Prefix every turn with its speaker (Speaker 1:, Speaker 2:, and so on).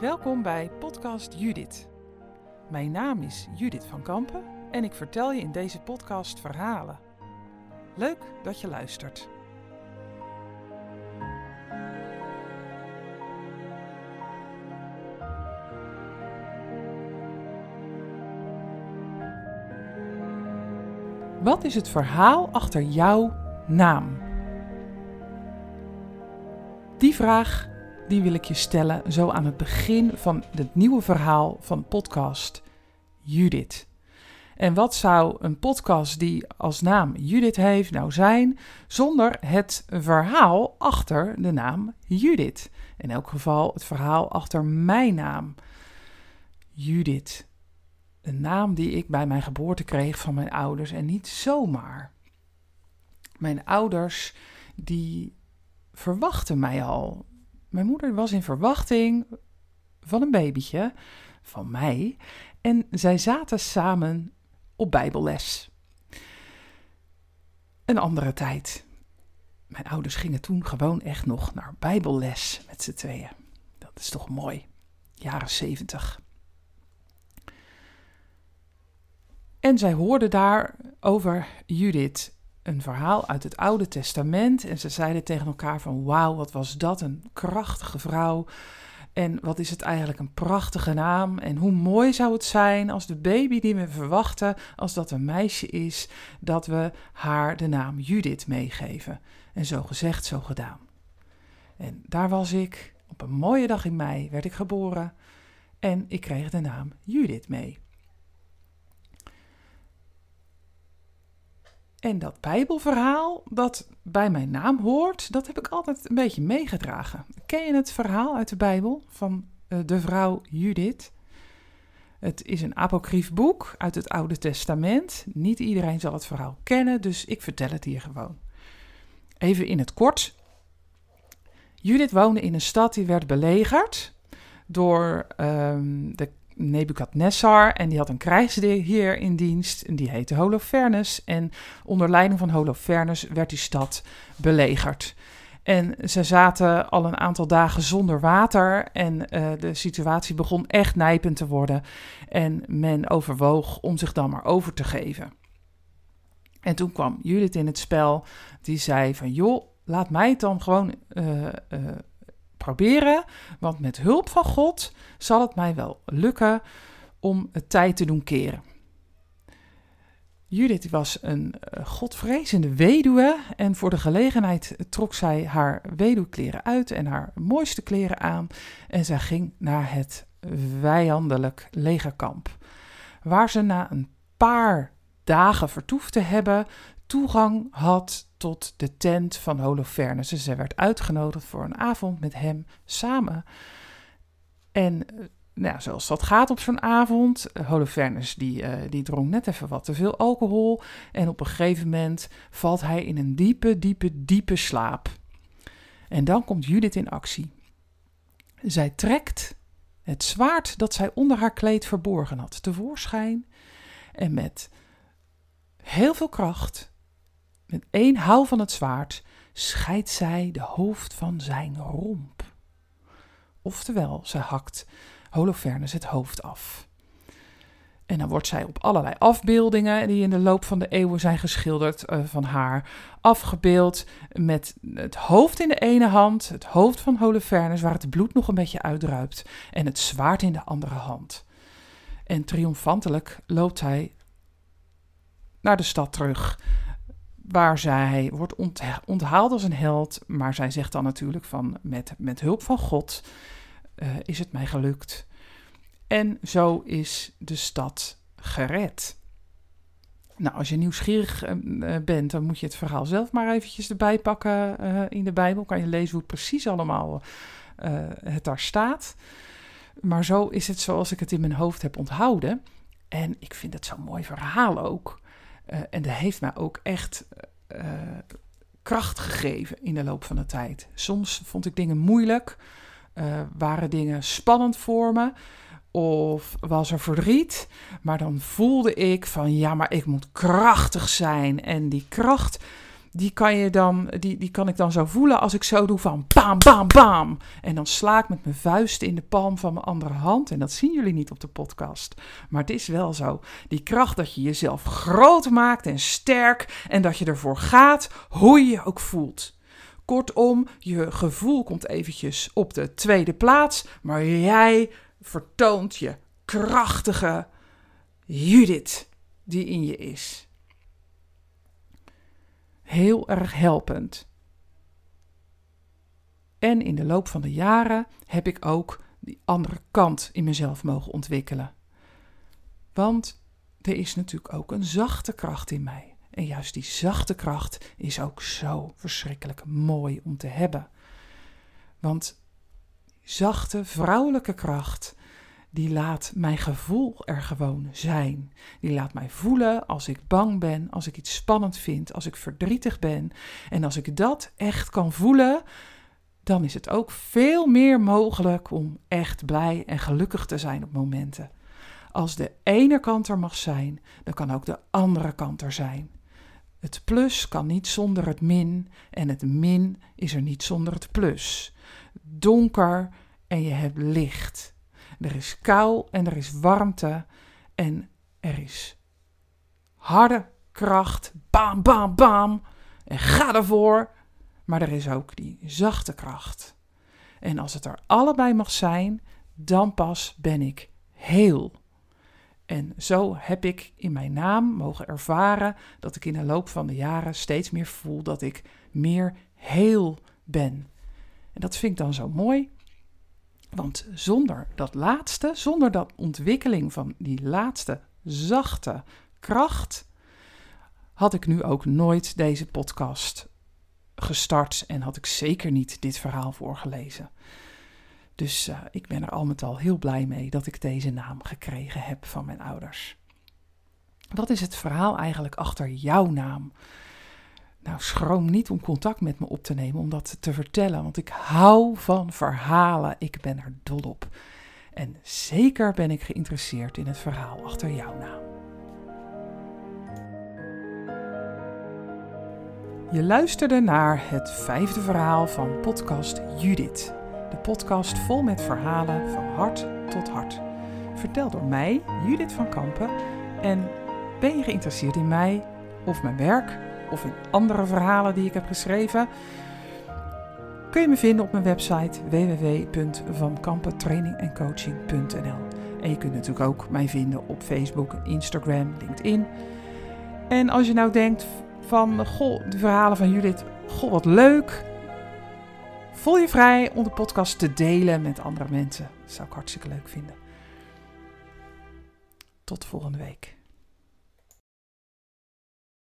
Speaker 1: Welkom bij Podcast Judith. Mijn naam is Judith van Kampen en ik vertel je in deze podcast verhalen. Leuk dat je luistert. Wat is het verhaal achter jouw naam? Die vraag die wil ik je stellen zo aan het begin van het nieuwe verhaal van podcast Judith. En wat zou een podcast die als naam Judith heeft nou zijn zonder het verhaal achter de naam Judith? In elk geval het verhaal achter mijn naam. Judith. Een naam die ik bij mijn geboorte kreeg van mijn ouders en niet zomaar. Mijn ouders die verwachten mij al mijn moeder was in verwachting van een babytje, van mij, en zij zaten samen op Bijbelles. Een andere tijd. Mijn ouders gingen toen gewoon echt nog naar Bijbelles met z'n tweeën. Dat is toch mooi. Jaren zeventig. En zij hoorden daar over Judith een verhaal uit het Oude Testament. En ze zeiden tegen elkaar van wauw, wat was dat een krachtige vrouw. En wat is het eigenlijk een prachtige naam. En hoe mooi zou het zijn als de baby die we verwachten, als dat een meisje is, dat we haar de naam Judith meegeven. En zo gezegd, zo gedaan. En daar was ik. Op een mooie dag in mei werd ik geboren. En ik kreeg de naam Judith mee. En dat Bijbelverhaal dat bij mijn naam hoort, dat heb ik altijd een beetje meegedragen. Ken je het verhaal uit de Bijbel van uh, de vrouw Judith? Het is een apocryf boek uit het Oude Testament. Niet iedereen zal het verhaal kennen, dus ik vertel het hier gewoon. Even in het kort. Judith woonde in een stad die werd belegerd door um, de Nebukadnessar en die had een krijgsheer in dienst en die heette Holofernes. En onder leiding van Holofernes werd die stad belegerd. En ze zaten al een aantal dagen zonder water en uh, de situatie begon echt nijpend te worden. En men overwoog om zich dan maar over te geven. En toen kwam Judith in het spel, die zei van joh, laat mij dan gewoon uh, proberen, want met hulp van God zal het mij wel lukken om het tijd te doen keren. Judith was een eh, godvrezende weduwe en voor de gelegenheid trok zij haar weduwkleren uit en haar mooiste kleren aan en zij ging naar het vijandelijk legerkamp, waar ze na een paar dagen vertoefd te hebben toegang had tot de tent van Holofernes. Dus zij werd uitgenodigd voor een avond met hem samen. En eh, nou, zoals dat gaat op zo'n avond, eh, Holofernes die, uh, die dronk net even wat te veel alcohol. En op een gegeven moment valt hij in een diepe, diepe, diepe slaap. En dan komt Judith in actie. Zij trekt het zwaard dat zij onder haar kleed verborgen had tevoorschijn. En met heel veel kracht met één hou van het zwaard scheidt zij de hoofd van zijn romp. Oftewel, zij hakt Holofernes het hoofd af. En dan wordt zij op allerlei afbeeldingen die in de loop van de eeuwen zijn geschilderd uh, van haar afgebeeld met het hoofd in de ene hand, het hoofd van Holofernes waar het bloed nog een beetje uitdruipt en het zwaard in de andere hand. En triomfantelijk loopt hij naar de stad terug waar zij wordt onthaald als een held, maar zij zegt dan natuurlijk van met, met hulp van God uh, is het mij gelukt. En zo is de stad gered. Nou, als je nieuwsgierig uh, bent, dan moet je het verhaal zelf maar eventjes erbij pakken uh, in de Bijbel. Kan je lezen hoe het precies allemaal het daar staat. Maar zo is het zoals ik het in mijn hoofd heb onthouden. En ik vind het zo'n mooi verhaal ook. Uh, en dat heeft mij ook echt uh, kracht gegeven in de loop van de tijd. Soms vond ik dingen moeilijk, waren dingen spannend voor me. Of was er verdriet, maar dan voelde ik van ja, maar ik moet krachtig zijn. En die kracht, die kan, je dan, die, die kan ik dan zo voelen als ik zo doe van bam, bam, bam. En dan sla ik met mijn vuist in de palm van mijn andere hand. En dat zien jullie niet op de podcast. Maar het is wel zo. Die kracht dat je jezelf groot maakt en sterk. En dat je ervoor gaat, hoe je je ook voelt. Kortom, je gevoel komt eventjes op de tweede plaats. Maar jij vertoont je krachtige Judith die in je is heel erg helpend. En in de loop van de jaren heb ik ook die andere kant in mezelf mogen ontwikkelen. Want er is natuurlijk ook een zachte kracht in mij. En juist die zachte kracht is ook zo verschrikkelijk mooi om te hebben. Want zachte vrouwelijke kracht, die laat mijn gevoel er gewoon zijn. Die laat mij voelen als ik bang ben, als ik iets spannend vind, als ik verdrietig ben. En als ik dat echt kan voelen, dan is het ook veel meer mogelijk om echt blij en gelukkig te zijn op momenten. Als de ene kant er mag zijn, dan kan ook de andere kant er zijn. Het plus kan niet zonder het min en het min is er niet zonder het plus. Donker en je hebt licht. Er is kou en er is warmte en er is harde kracht. Bam, bam, bam. En ga ervoor. Maar er is ook die zachte kracht. En als het er allebei mag zijn, dan pas ben ik heel. En zo heb ik in mijn naam mogen ervaren dat ik in de loop van de jaren steeds meer voel dat ik meer heel ben. En dat vind ik dan zo mooi. Want zonder dat laatste, zonder dat ontwikkeling van die laatste zachte kracht, had ik nu ook nooit deze podcast gestart en had ik zeker niet dit verhaal voorgelezen. Dus uh, ik ben er al met al heel blij mee dat ik deze naam gekregen heb van mijn ouders. Wat is het verhaal eigenlijk achter jouw naam? Nou, schroom niet om contact met me op te nemen om dat te vertellen, want ik hou van verhalen. Ik ben er dol op. En zeker ben ik geïnteresseerd in het verhaal achter jouw naam. Je luisterde naar het vijfde verhaal van podcast Judith. De podcast vol met verhalen van hart tot hart. Vertel door mij, Judith van Kampen. En ben je geïnteresseerd in mij of mijn werk? Of in andere verhalen die ik heb geschreven, kun je me vinden op mijn website www.vankampentrainingcoaching.nl. En je kunt natuurlijk ook mij vinden op Facebook, Instagram, LinkedIn. En als je nou denkt van, goh, de verhalen van Judith, goh, wat leuk. Voel je vrij om de podcast te delen met andere mensen. Dat zou ik hartstikke leuk vinden. Tot volgende week.